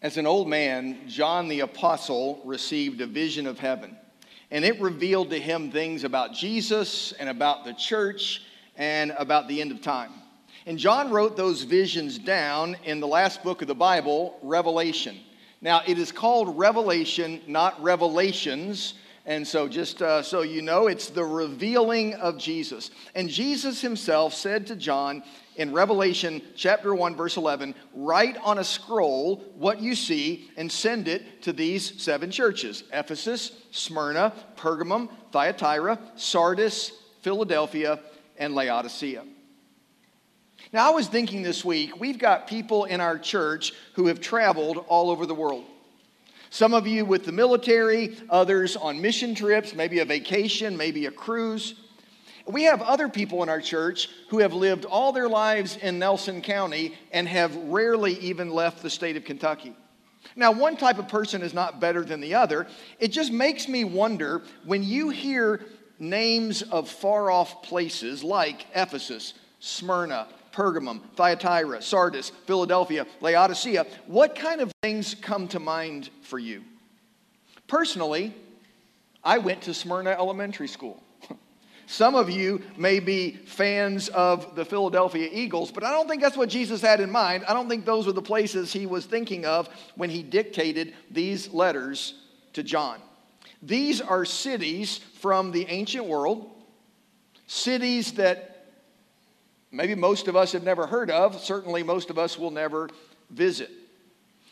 As an old man, John the Apostle received a vision of heaven, and it revealed to him things about Jesus and about the church and about the end of time. And John wrote those visions down in the last book of the Bible, Revelation. Now, it is called Revelation, not Revelations. And so, just uh, so you know, it's the revealing of Jesus. And Jesus himself said to John, in Revelation chapter 1, verse 11, write on a scroll what you see and send it to these seven churches Ephesus, Smyrna, Pergamum, Thyatira, Sardis, Philadelphia, and Laodicea. Now, I was thinking this week, we've got people in our church who have traveled all over the world. Some of you with the military, others on mission trips, maybe a vacation, maybe a cruise. We have other people in our church who have lived all their lives in Nelson County and have rarely even left the state of Kentucky. Now, one type of person is not better than the other. It just makes me wonder when you hear names of far off places like Ephesus, Smyrna, Pergamum, Thyatira, Sardis, Philadelphia, Laodicea, what kind of things come to mind for you? Personally, I went to Smyrna Elementary School. Some of you may be fans of the Philadelphia Eagles, but I don't think that's what Jesus had in mind. I don't think those were the places he was thinking of when he dictated these letters to John. These are cities from the ancient world, cities that maybe most of us have never heard of, certainly most of us will never visit.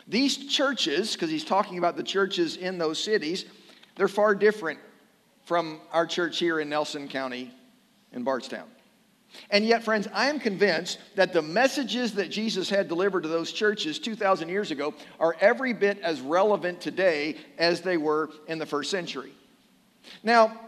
These churches, because he's talking about the churches in those cities, they're far different from our church here in Nelson County in Bardstown. And yet, friends, I am convinced that the messages that Jesus had delivered to those churches 2,000 years ago are every bit as relevant today as they were in the first century. Now,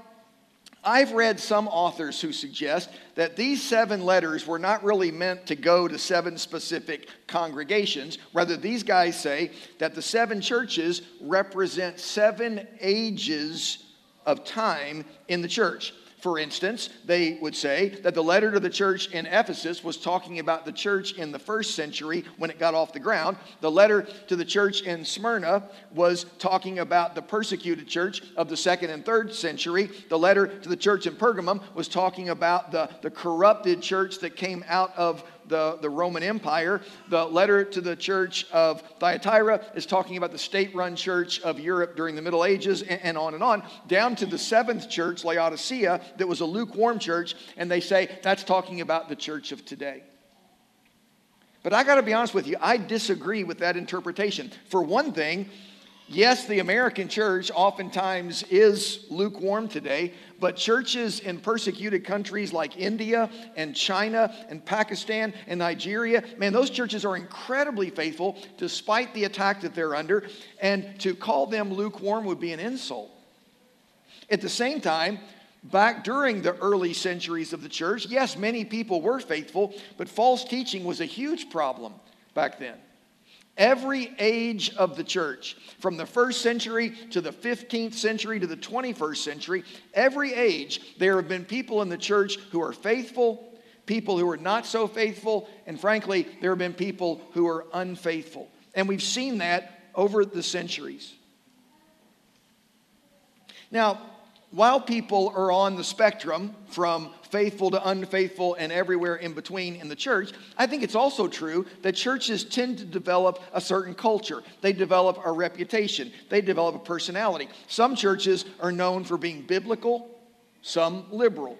I've read some authors who suggest that these seven letters were not really meant to go to seven specific congregations. Rather, these guys say that the seven churches represent seven ages of time in the church. For instance, they would say that the letter to the church in Ephesus was talking about the church in the first century when it got off the ground. The letter to the church in Smyrna was talking about the persecuted church of the second and third century. The letter to the church in Pergamum was talking about the, the corrupted church that came out of the, the Roman Empire. The letter to the church of Thyatira is talking about the state run church of Europe during the Middle Ages, and, and on and on, down to the seventh church, Laodicea, that was a lukewarm church, and they say that's talking about the church of today. But I got to be honest with you, I disagree with that interpretation. For one thing, Yes, the American church oftentimes is lukewarm today, but churches in persecuted countries like India and China and Pakistan and Nigeria, man, those churches are incredibly faithful despite the attack that they're under, and to call them lukewarm would be an insult. At the same time, back during the early centuries of the church, yes, many people were faithful, but false teaching was a huge problem back then. Every age of the church, from the first century to the 15th century to the 21st century, every age, there have been people in the church who are faithful, people who are not so faithful, and frankly, there have been people who are unfaithful. And we've seen that over the centuries. Now, while people are on the spectrum from faithful to unfaithful and everywhere in between in the church, I think it's also true that churches tend to develop a certain culture. They develop a reputation, they develop a personality. Some churches are known for being biblical, some liberal.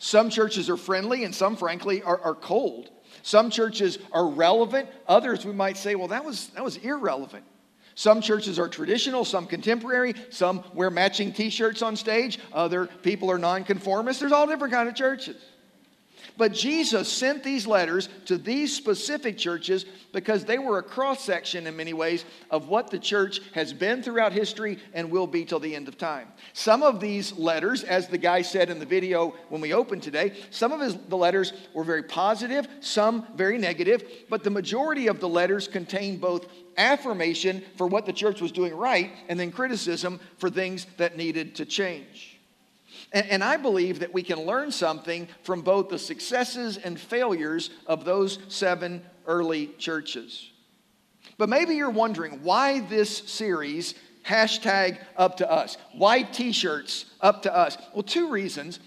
Some churches are friendly, and some, frankly, are, are cold. Some churches are relevant, others we might say, well, that was, that was irrelevant. Some churches are traditional, some contemporary, some wear matching t-shirts on stage, other people are nonconformists. There's all different kind of churches. But Jesus sent these letters to these specific churches because they were a cross section in many ways of what the church has been throughout history and will be till the end of time. Some of these letters, as the guy said in the video when we opened today, some of his, the letters were very positive, some very negative, but the majority of the letters contain both affirmation for what the church was doing right and then criticism for things that needed to change. And, and, I believe that we can learn something from both the successes and failures of those seven early churches. But maybe you're wondering why this series, hashtag up to us? Why t shirts up to us? Well, two reasons.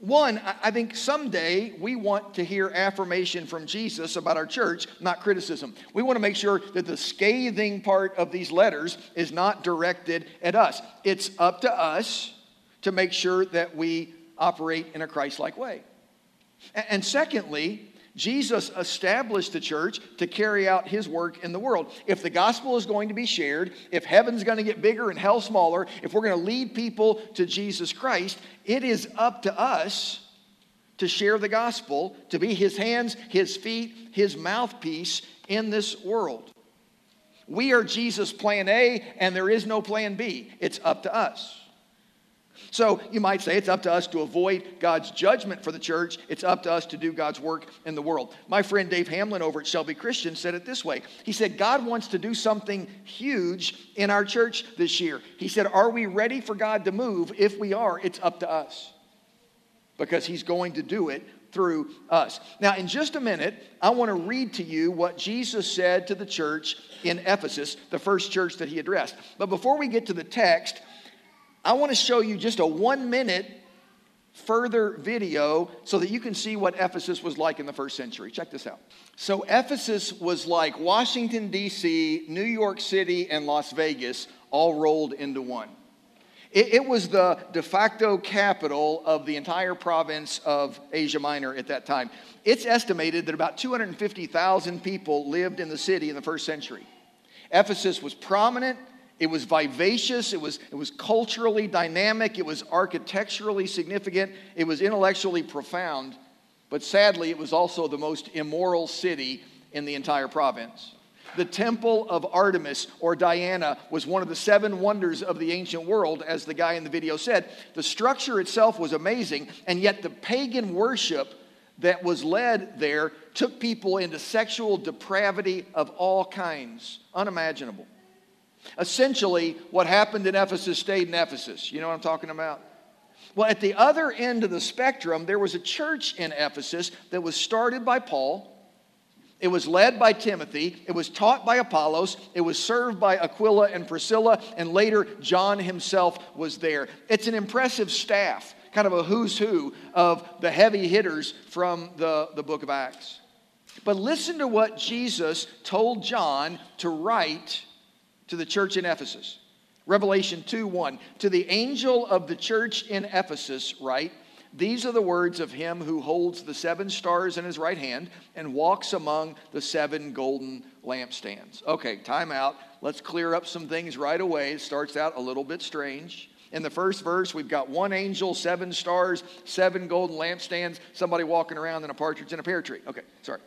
One, I think someday we want to hear affirmation from Jesus about our church, not criticism. We want to make sure that the scathing part of these letters is not directed at us. It's up to us to make sure that we operate in a Christ like way. And secondly, Jesus established the church to carry out his work in the world. If the gospel is going to be shared, if heaven's going to get bigger and hell smaller, if we're going to lead people to Jesus Christ, it is up to us to share the gospel, to be his hands, his feet, his mouthpiece in this world. We are Jesus' plan A, and there is no plan B. It's up to us. So you might say it's up to us to avoid God's judgment for the church. It's up to us to do God's work in the world. My friend Dave Hamlin over at Shelby Christian said it this way He said, God wants to do something huge in our church this year. He said, Are we ready for God to move? If we are, it's up to us because He's going to do it through us. Now, in just a minute, I want to read to you what Jesus said to the church in Ephesus, the first church that he addressed. But before we get to the text, I want to show you just a one minute further video so that you can see what Ephesus was like in the first century. Check this out. So, Ephesus was like Washington, D.C., New York City, and Las Vegas all rolled into one. It, it, was the de facto capital of the entire province of Asia Minor at that time. It's estimated that about 250,000 people lived in the city in the first century. Ephesus was prominent it was vivacious, it was, it was culturally dynamic, it was architecturally significant, it was intellectually profound, but sadly, it was also the most immoral city in the entire province. The temple of Artemis or Diana was one of the seven wonders of the ancient world, as the guy in the video said. The structure itself was amazing, and yet the pagan worship that was led there took people into sexual depravity of all kinds, unimaginable. Essentially, what happened in Ephesus stayed in Ephesus. You know what I'm talking about? Well, at the other end of the spectrum, there was a church in Ephesus that was started by Paul. It was led by Timothy. It was taught by Apollos. It was served by Aquila and Priscilla. And later, John himself was there. It's an impressive staff, kind of a who's who of the heavy hitters from the, the book of Acts. But listen to what Jesus told John to write to the church in Ephesus. Revelation 2 1. To the angel of the church in Ephesus, write, These are the words of him who holds the seven stars in his right hand and walks among the seven golden lampstands. Okay, time out. Let's clear up some things right away. It starts out a little bit strange. In the first verse, we've got one angel, seven stars, seven golden lampstands, somebody walking around in a partridge in a pear tree. Okay, sorry.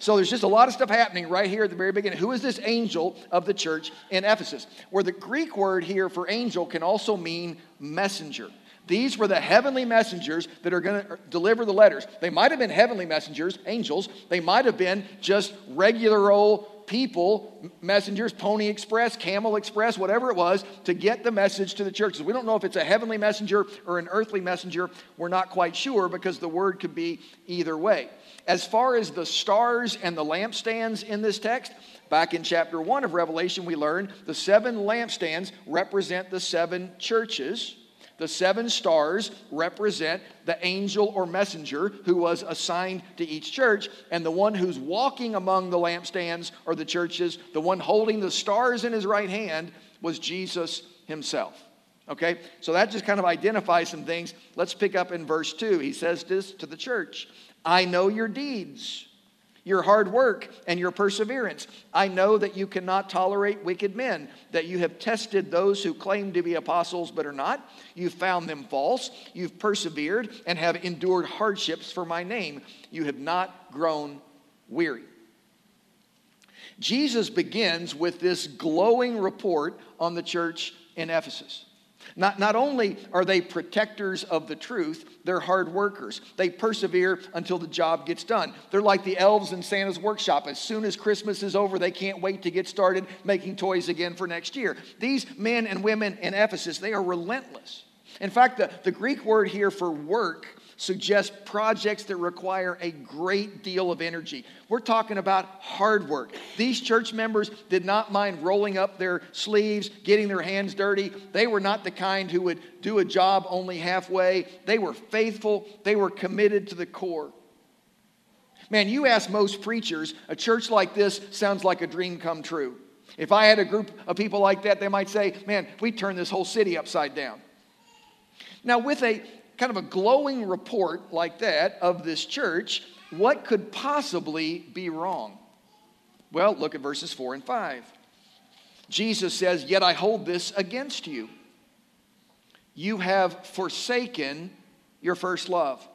So there's just a lot of stuff happening right here at the very beginning. Who is this angel of the church in Ephesus? Where the Greek word here for angel can also mean messenger. These were the heavenly messengers that are going to deliver the letters. They might have been heavenly messengers, angels. They might have been just regular old people, messengers, Pony Express, Camel Express, whatever it was, to get the message to the churches. We don't know if it's a heavenly messenger or an earthly messenger. We're not quite sure because the word could be either way. As far as the stars and the lampstands in this text, back in chapter 1 of Revelation, we learned the seven lampstands represent the seven churches. The seven stars represent the angel or messenger who was assigned to each church, and the one who's walking among the lampstands or the churches, the one holding the stars in his right hand, was Jesus himself. Okay, so that just kind of identifies some things. Let's pick up in verse 2. He says this to the church I know your deeds, your hard work, and your perseverance. I know that you cannot tolerate wicked men, that you have tested those who claim to be apostles but are not. You've found them false. You've persevered and have endured hardships for my name. You have not grown weary. Jesus begins with this glowing report on the church in Ephesus. Not, not only are they protectors of the truth, they're hard workers. They persevere until the job gets done. They're like the elves in Santa's workshop. As soon as Christmas is over, they can't wait to get started making toys again for next year. These men and women in Ephesus, they are relentless. In fact, the, the Greek word here for work suggest projects that require a great deal of energy. We're talking about hard work. These church members did not mind rolling up their sleeves, getting their hands dirty. They were not the kind who would do a job only halfway. They were faithful, they were committed to the core. Man, you ask most preachers, a church like this sounds like a dream come true. If I had a group of people like that, they might say, man, we turn this whole city upside down. Now, with a kind of a glowing report like that of this church, what could possibly be wrong? Well, look at verses 4 and 5. Jesus says, Yet I hold this against you. You have forsaken your first love.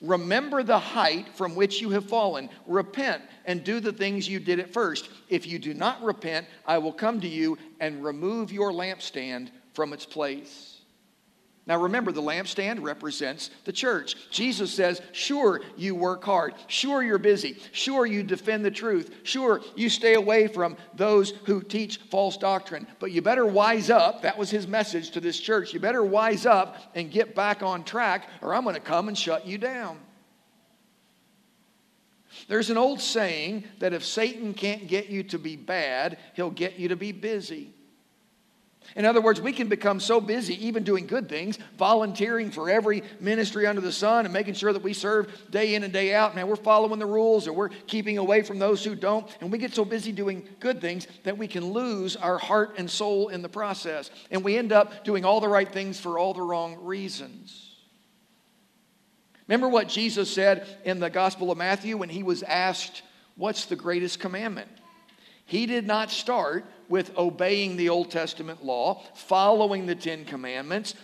Remember the height from which you have fallen. Repent and do the things you did at first. If you do not repent, I will come to you and remove your lampstand from its place. Now remember, the lampstand represents the church. Jesus says, Sure, you work hard. Sure, you're busy. Sure, you defend the truth. Sure, you stay away from those who teach false doctrine. But you better wise up. That was his message to this church. You better wise up and get back on track, or I'm going to come and shut you down. There's an old saying that if Satan can't get you to be bad, he'll get you to be busy. In other words, we can become so busy even doing good things, volunteering for every ministry under the sun and making sure that we serve day in and day out. Man, we're following the rules or we're keeping away from those who don't. And we get so busy doing good things that we can lose our heart and soul in the process. And we end up doing all the right things for all the wrong reasons. Remember what Jesus said in the Gospel of Matthew when he was asked, What's the greatest commandment? He did not start with obeying the Old Testament law, following the Ten Commandments.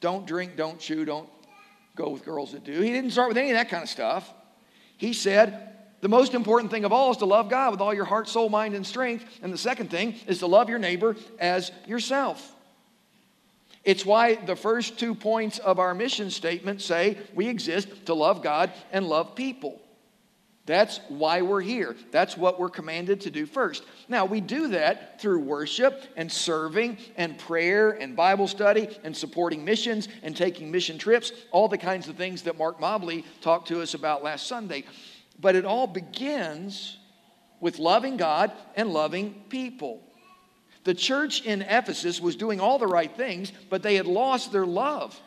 Don't drink, don't chew, don't go with girls that do. He didn't start with any of that kind of stuff. He said, the most important thing of all is to love God with all your heart, soul, mind, and strength. And the second thing is to love your neighbor as yourself. It's why the first two points of our mission statement say we exist to love God and love people. That's why we're here. That's what we're commanded to do first. Now, we do that through worship and serving and prayer and Bible study and supporting missions and taking mission trips, all the kinds of things that Mark Mobley talked to us about last Sunday. But it all begins with loving God and loving people. The church in Ephesus was doing all the right things, but they had lost their love.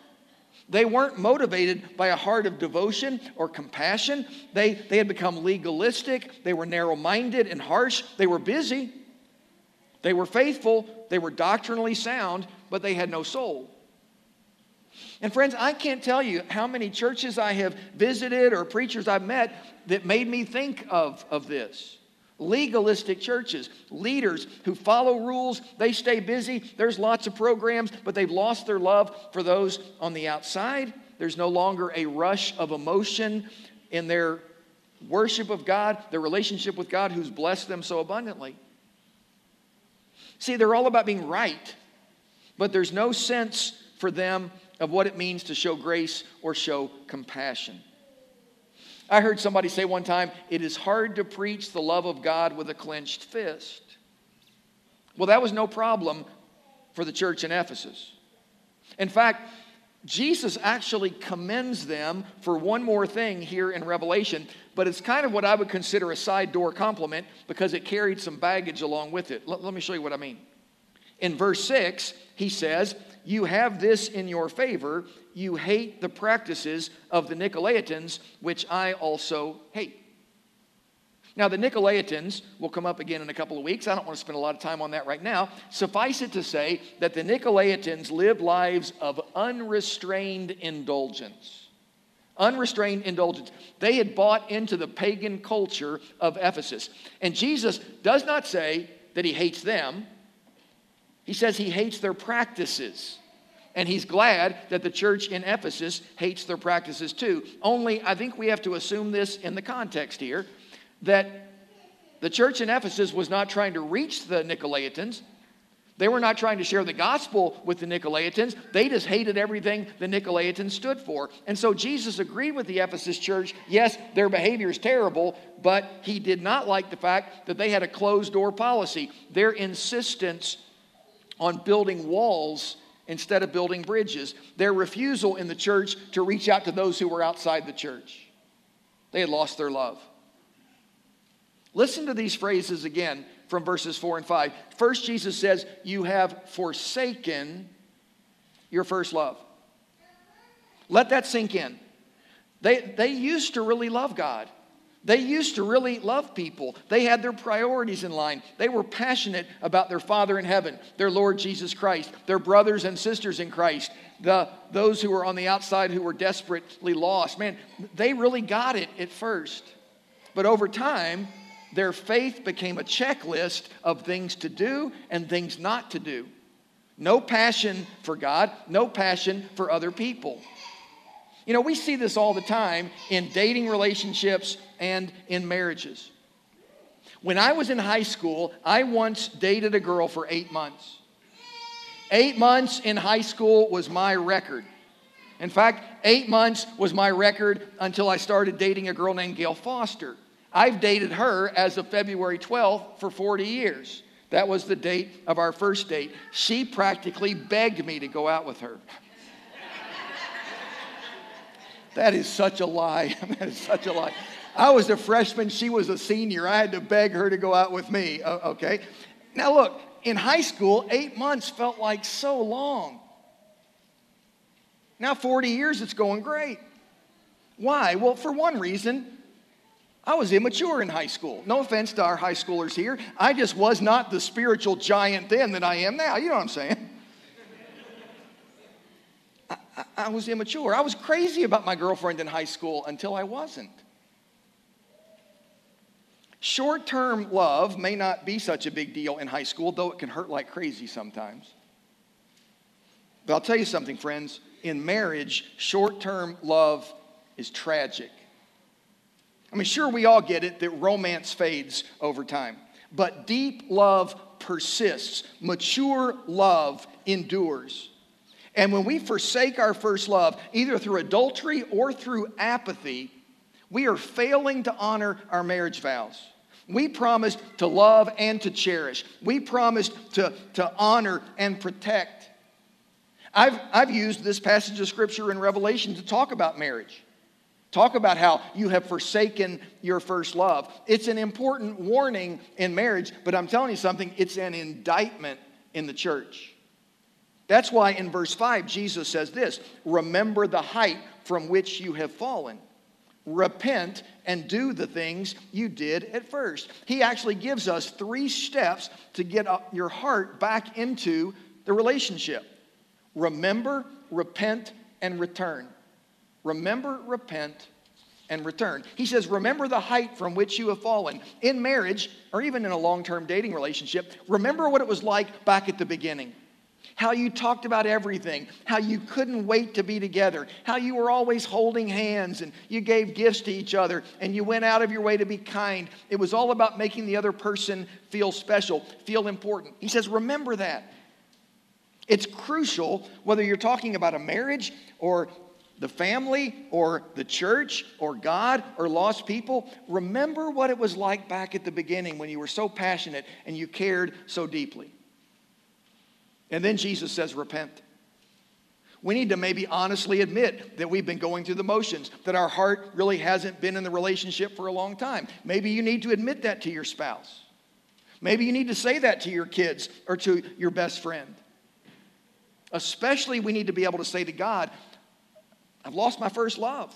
They weren't motivated by a heart of devotion or compassion. They, they had become legalistic. They were narrow minded and harsh. They were busy. They were faithful. They were doctrinally sound, but they had no soul. And friends, I can't tell you how many churches I have visited or preachers I've met that made me think of, of this legalistic churches, leaders who follow rules, they stay busy. There's lots of programs, but they've lost their love for those on the outside. There's no longer a rush of emotion in their worship of God, their relationship with God who's blessed them so abundantly. See, they're all about being right, but there's no sense for them of what it means to show grace or show compassion. I heard somebody say one time, it is hard to preach the love of God with a clenched fist. Well, that was no problem for the church in Ephesus. In fact, Jesus actually commends them for one more thing here in Revelation, but it's kind of what I would consider a side door compliment because it carried some baggage along with it. Let, let me show you what I mean. In verse 6, he says, You have this in your favor. You hate the practices of the Nicolaitans, which I also hate. Now, the Nicolaitans will come up again in a couple of weeks. I don't want to spend a lot of time on that right now. Suffice it to say that the Nicolaitans lived lives of unrestrained indulgence. Unrestrained indulgence. They had bought into the pagan culture of Ephesus. And Jesus does not say that he hates them, he says he hates their practices. And he's glad that the church in Ephesus hates their practices too. Only, I think we have to assume this in the context here that the church in Ephesus was not trying to reach the Nicolaitans. They were not trying to share the gospel with the Nicolaitans. They just hated everything the Nicolaitans stood for. And so Jesus agreed with the Ephesus church. Yes, their behavior is terrible, but he did not like the fact that they had a closed door policy. Their insistence on building walls instead of building bridges. Their refusal in the church to reach out to those who were outside the church. They had lost their love. Listen to these phrases again from verses 4 and 5. First, Jesus says, You have forsaken your first love. Let that sink in. They, they used to really love God. They used to really love people. They had their priorities in line. They were passionate about their Father in heaven, their Lord Jesus Christ, their brothers and sisters in Christ, the, those who were on the outside who were desperately lost. Man, they really got it at first. But over time, their faith became a checklist of things to do and things not to do. No passion for God, no passion for other people. You know, we see this all the time in dating relationships and in marriages. When I was in high school, I once dated a girl for eight months. Eight months in high school was my record. In fact, eight months was my record until I started dating a girl named Gail Foster. I've dated her as of February 12th for 40 years. That was the date of our first date. She practically begged me to go out with her. That is such a lie. that is such a lie. I was a freshman, she was a senior. I had to beg her to go out with me. okay. Now, look, in high school, eight months felt like so long. Now, 40 years, it's going great. Why? Well, for one reason, I was immature in high school. No offense to our high schoolers here. I just was not the spiritual giant then that I am now. You know what I'm saying? I was immature. I was crazy about my girlfriend in high school until I wasn't. Short term love may not be such a big deal in high school, though it can hurt like crazy sometimes. But I'll tell you something, friends. In marriage, short term love is tragic. I mean, sure, we all get it that romance fades over time, but deep love persists, mature love endures. And when we forsake our first love, either through adultery or through apathy, we are failing to honor our marriage vows. We promised to love and to cherish. We promised to, to honor and protect. I've, I've used this passage of scripture in Revelation to talk about marriage. Talk about how you have forsaken your first love. It's an important warning in marriage, but I'm telling you something, it's an indictment in the church. That's why in verse 5, Jesus says this Remember the height from which you have fallen. Repent and do the things you did at first. He actually gives us three steps to get your heart back into the relationship remember, repent, and return. Remember, repent, and return. He says, Remember the height from which you have fallen. In marriage, or even in a long term dating relationship, remember what it was like back at the beginning how you talked about everything, how you couldn't wait to be together, how you were always holding hands and you gave gifts to each other and you went out of your way to be kind. It was all about making the other person feel special, feel important. He says, Remember that. It's crucial whether you're talking about a marriage or the family or the church or God or lost people. Remember what it was like back at the beginning when you were so passionate and you cared so deeply. And then Jesus says, repent. We need to maybe honestly admit that we've been going through the motions, that our heart really hasn't been in the relationship for a long time. Maybe you need to admit that to your spouse. Maybe you need to say that to your kids or to your best friend. Especially, we need to be able to say to God, I've lost my first love.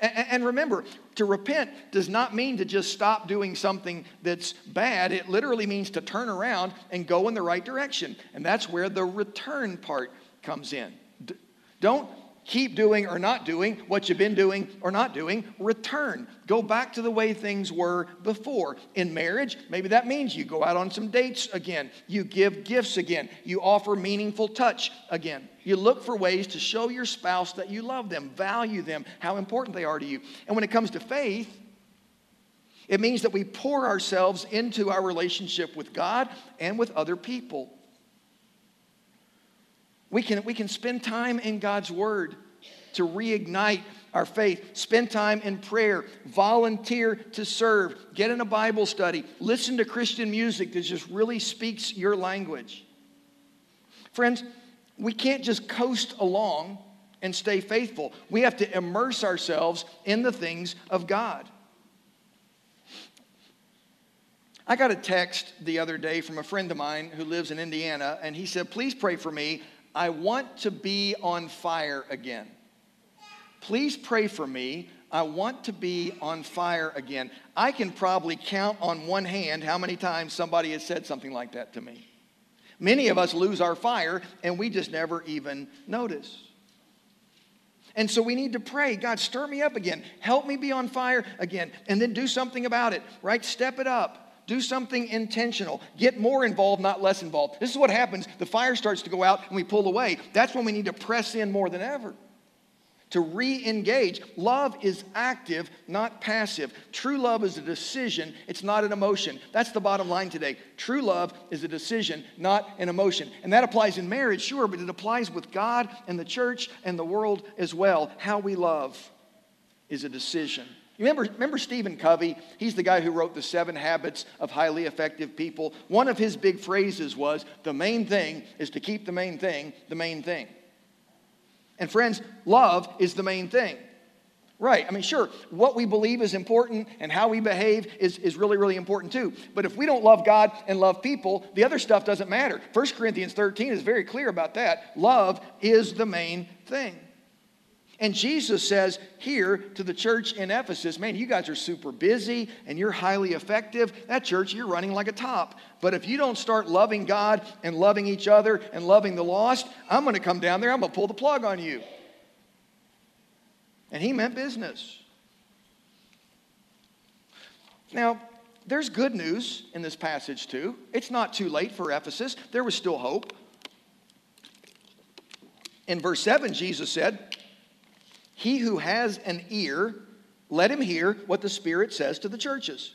And remember, to repent does not mean to just stop doing something that's bad. It literally means to turn around and go in the right direction. And that's where the return part comes in. Don't keep doing or not doing what you've been doing or not doing, return. Go back to the way things were before. In marriage, maybe that means you go out on some dates again, you give gifts again, you offer meaningful touch again. You look for ways to show your spouse that you love them, value them, how important they are to you. And when it comes to faith, it means that we pour ourselves into our relationship with God and with other people. We can, we can spend time in God's Word to reignite our faith. Spend time in prayer. Volunteer to serve. Get in a Bible study. Listen to Christian music that just really speaks your language. Friends, we can't just coast along and stay faithful. We have to immerse ourselves in the things of God. I got a text the other day from a friend of mine who lives in Indiana, and he said, Please pray for me. I want to be on fire again. Please pray for me. I want to be on fire again. I can probably count on one hand how many times somebody has said something like that to me. Many of us lose our fire and we just never even notice. And so we need to pray, God, stir me up again. Help me be on fire again. And then do something about it, right? Step it up. Do something intentional. Get more involved, not less involved. This is what happens. The fire starts to go out and we pull away. That's when we need to press in more than ever. To re engage. Love is active, not passive. True love is a decision, it's not an emotion. That's the bottom line today. True love is a decision, not an emotion. And that applies in marriage, sure, but it applies with God and the church and the world as well. How we love is a decision. You remember, remember Stephen Covey? He's the guy who wrote The Seven Habits of Highly Effective People. One of his big phrases was the main thing is to keep the main thing the main thing. And friends, love is the main thing. Right. I mean, sure, what we believe is important and how we behave is, is really, really important too. But if we don't love God and love people, the other stuff doesn't matter. 1 Corinthians 13 is very clear about that. Love is the main thing. And Jesus says here to the church in Ephesus, man, you guys are super busy and you're highly effective. That church, you're running like a top. But if you don't start loving God and loving each other and loving the lost, I'm going to come down there, I'm going to pull the plug on you. And he meant business. Now, there's good news in this passage too. It's not too late for Ephesus, there was still hope. In verse 7, Jesus said, he who has an ear, let him hear what the Spirit says to the churches.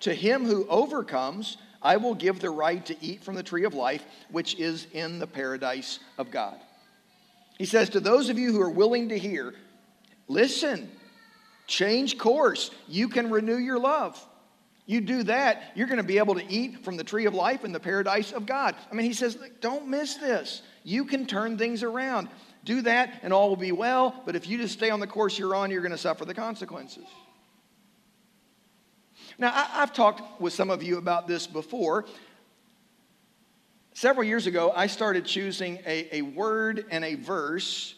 To him who overcomes, I will give the right to eat from the tree of life, which is in the paradise of God. He says, To those of you who are willing to hear, listen, change course. You can renew your love. You do that, you're going to be able to eat from the tree of life in the paradise of God. I mean, he says, Don't miss this. You can turn things around. Do that and all will be well, but if you just stay on the course you're on, you're going to suffer the consequences. Now, I, have talked with some of you about this before. Several years ago, I started choosing a, a word and a verse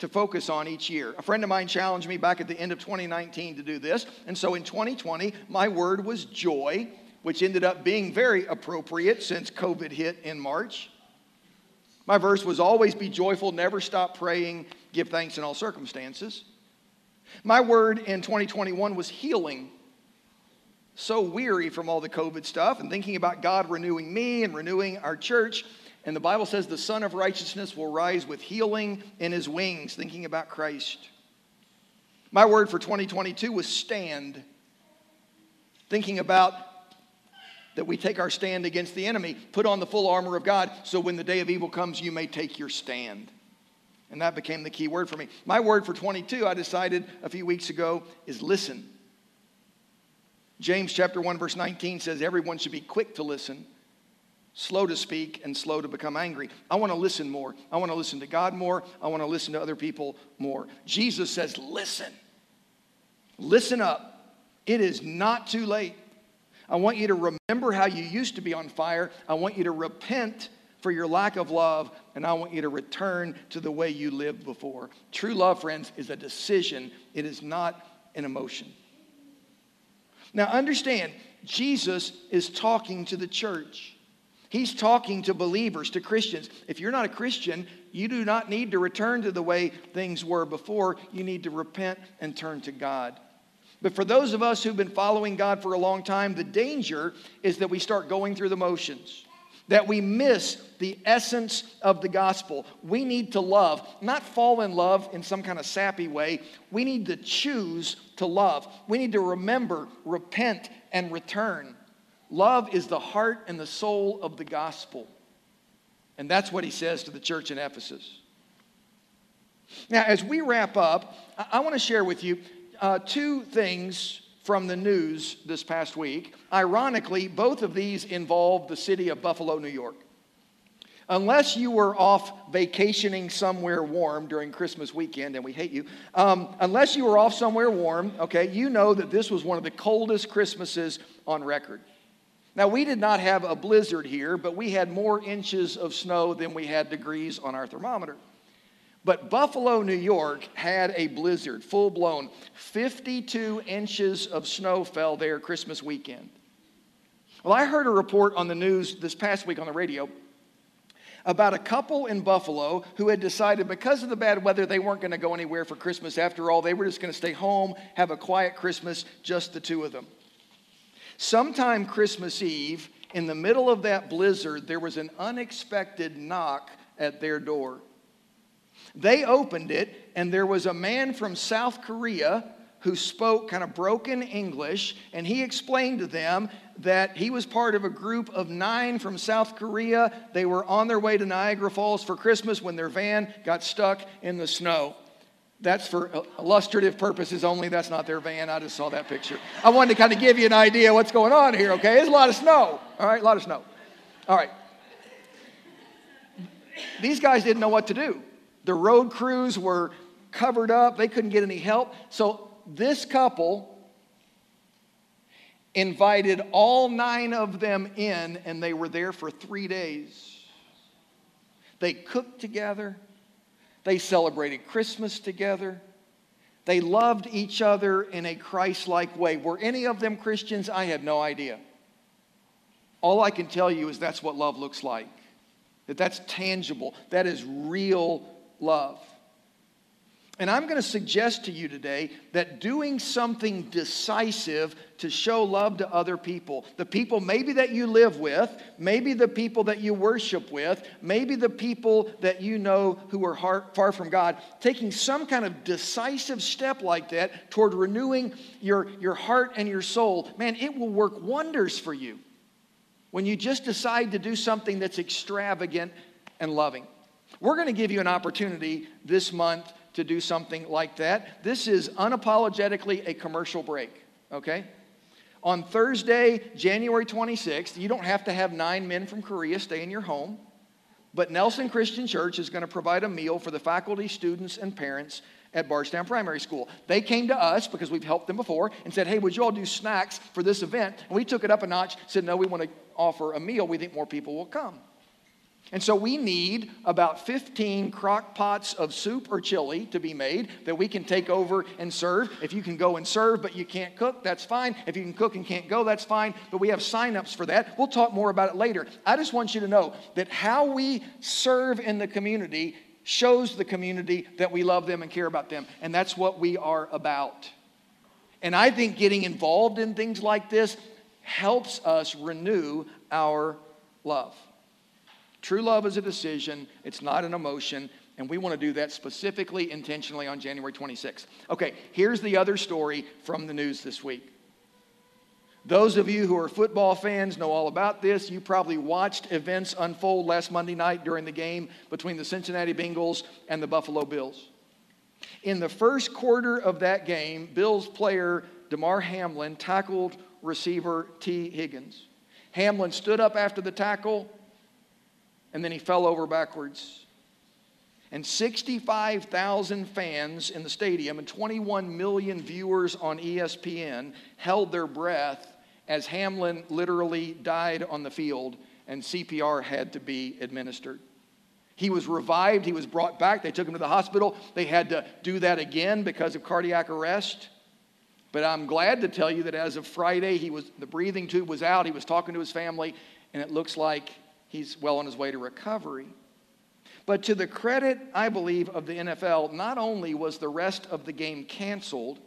to focus on each year. A friend of mine challenged me back at the end of 2019 to do this. And so in 2020, my word was joy, which ended up being very appropriate since COVID hit in March. My verse was always be joyful, never stop praying, give thanks in all circumstances. My word in 2021 was healing. So weary from all the COVID stuff and thinking about God renewing me and renewing our church. And the Bible says the Son of Righteousness will rise with healing in his wings, thinking about Christ. My word for 2022 was stand, thinking about that we take our stand against the enemy. Put on the full armor of God so when the day of evil comes, you may take your stand. And that became the key word for me. My word for 22, I decided a few weeks ago, is listen. James chapter 1 verse 19 says everyone should be quick to listen, slow to speak and slow to become angry. I want to listen more. I want to listen to God more. I want to listen to other people more. Jesus says listen. Listen up. It is not too late. I want you to remember how you used to be on fire. I want you to repent for your lack of love, and I want you to return to the way you lived before. True love, friends, is a decision, it is not an emotion. Now, understand, Jesus is talking to the church. He's talking to believers, to Christians. If you're not a Christian, you do not need to return to the way things were before. You need to repent and turn to God. But for those of us who've been following God for a long time, the danger is that we start going through the motions, that we miss the essence of the gospel. We need to love, not fall in love in some kind of sappy way. We need to choose to love. We need to remember, repent, and return. Love is the heart and the soul of the gospel. And that's what he says to the church in Ephesus. Now, as we wrap up, I, want to share with you uh, two things from the news this past week. Ironically, both of these involve the city of Buffalo, New York. Unless you were off vacationing somewhere warm during Christmas weekend, and we hate you, um, unless you were off somewhere warm, okay, you know that this was one of the coldest Christmases on record. Now, we did not have a blizzard here, but we had more inches of snow than we had degrees on our thermometer. But Buffalo, New York had a blizzard, full blown. 52 inches of snow fell there Christmas weekend. Well, I heard a report on the news this past week on the radio about a couple in Buffalo who had decided because of the bad weather, they weren't going to go anywhere for Christmas after all. They were just going to stay home, have a quiet Christmas, just the two of them. Sometime Christmas Eve, in the middle of that blizzard, there was an unexpected knock at their door. They opened it, and there was a man from South Korea who spoke kind of broken English, and he explained to them that he was part of a group of nine from South Korea. They were on their way to Niagara Falls for Christmas when their van got stuck in the snow. That's for illustrative purposes only. That's not their van. I just saw that picture. I wanted to kind of give you an idea what's going on here, okay? There's a lot of snow. All right, a lot of snow. All right. These guys didn't know what to do. The road crews were covered up, they couldn't get any help. So this couple invited all nine of them in, and they were there for three days. They cooked together, they celebrated Christmas together. They loved each other in a Christ like way. Were any of them Christians? I have no idea. All I can tell you is that's what love looks like. That that's tangible. That is real love. And I'm going to suggest to you today that doing something decisive to show love to other people, the people maybe that you live with, maybe the people that you worship with, maybe the people that you know who are far from God, taking some kind of decisive step like that toward renewing your, your heart and your soul, man, it will work wonders for you when you just decide to do something that's extravagant and loving. We're going to give you an opportunity this month to do something like that. This is unapologetically a commercial break, okay? On Thursday, January 26th, you don't have to have nine men from Korea stay in your home, but Nelson Christian Church is going to provide a meal for the faculty, students, and parents at Bardstown Primary School. They came to us because we've helped them before and said, Hey, would you all do snacks for this event? And we took it up a notch, said, No, we want to offer a meal. We think more people will come. And so we need about 15 crock pots of soup or chili to be made that we can take over and serve. If you can go and serve but you can't cook, that's fine. If you can cook and can't go, that's fine. But we have signups for that. We'll talk more about it later. I just want you to know that how we serve in the community shows the community that we love them and care about them. And that's what we are about. And I think getting involved in things like this helps us renew our love. True love is a decision, it's not an emotion, and we want to do that specifically, intentionally on January 26th. Okay, here's the other story from the news this week. Those of you who are football fans know all about this. You probably watched events unfold last Monday night during the game between the Cincinnati Bengals and the Buffalo Bills. In the first quarter of that game, Bills player Damar Hamlin tackled receiver Tee Higgins. Hamlin stood up after the tackle, and then he fell over backwards. And 65,000 fans in the stadium and 21 million viewers on ESPN held their breath as Hamlin literally died on the field and CPR had to be administered. He was revived, he was brought back. They took him to the hospital. They had to do that again because of cardiac arrest. But I'm glad to tell you that as of Friday, he was the breathing tube was out. He was talking to his family, and it looks like he's well on his way to recovery. But to the credit, I believe, of the NFL, not only was the rest of the game canceled,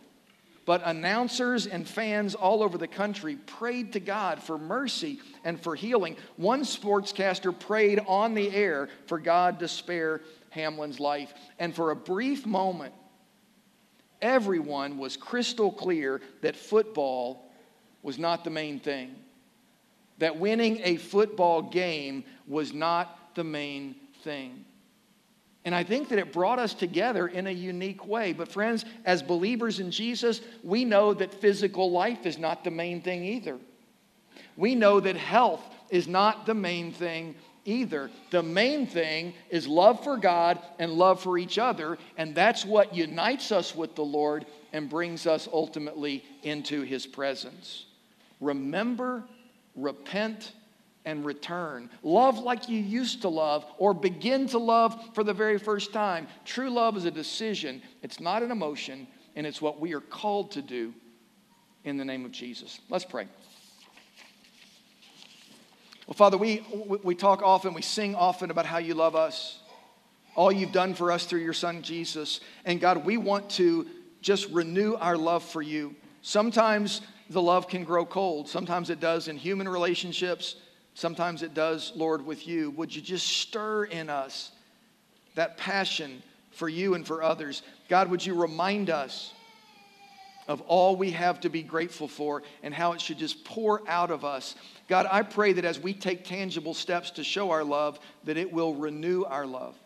but announcers and fans all over the country prayed to God for mercy and for healing. One sportscaster prayed on the air for God to spare Hamlin's life. And for a brief moment, everyone was crystal clear that football was not the main thing that winning a football game was not the main thing. And I think that it brought us together in a unique way. But, friends, as believers in Jesus, we know that physical life is not the main thing either. We know that health is not the main thing either. The main thing is love for God and love for each other, and that's what unites us with the Lord and brings us ultimately into his presence. Remember, repent, and return. Love like you used to love, or begin to love for the very first time. True love is a decision, it's not an emotion, and it's what we are called to do in the name of Jesus. Let's pray. Well, Father, we, we talk often, we sing often about how you love us, all you've done for us through your Son, Jesus. And God, we want to just renew our love for you. Sometimes the love can grow cold, sometimes it does in human relationships, sometimes it does, Lord, with you. Would you just stir in us that passion for you and for others? God, would you remind us? of all we have to be grateful for and how it should just pour out of us. God, I pray that as we take tangible steps to show our love, that it will renew our love.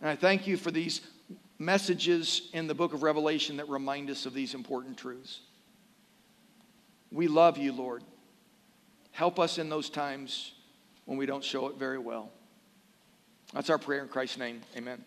And I thank you for these messages in the book of Revelation that remind us of these important truths. We love you, Lord. Help us in those times when we don't show it very well. That's our prayer in Christ's name. Amen.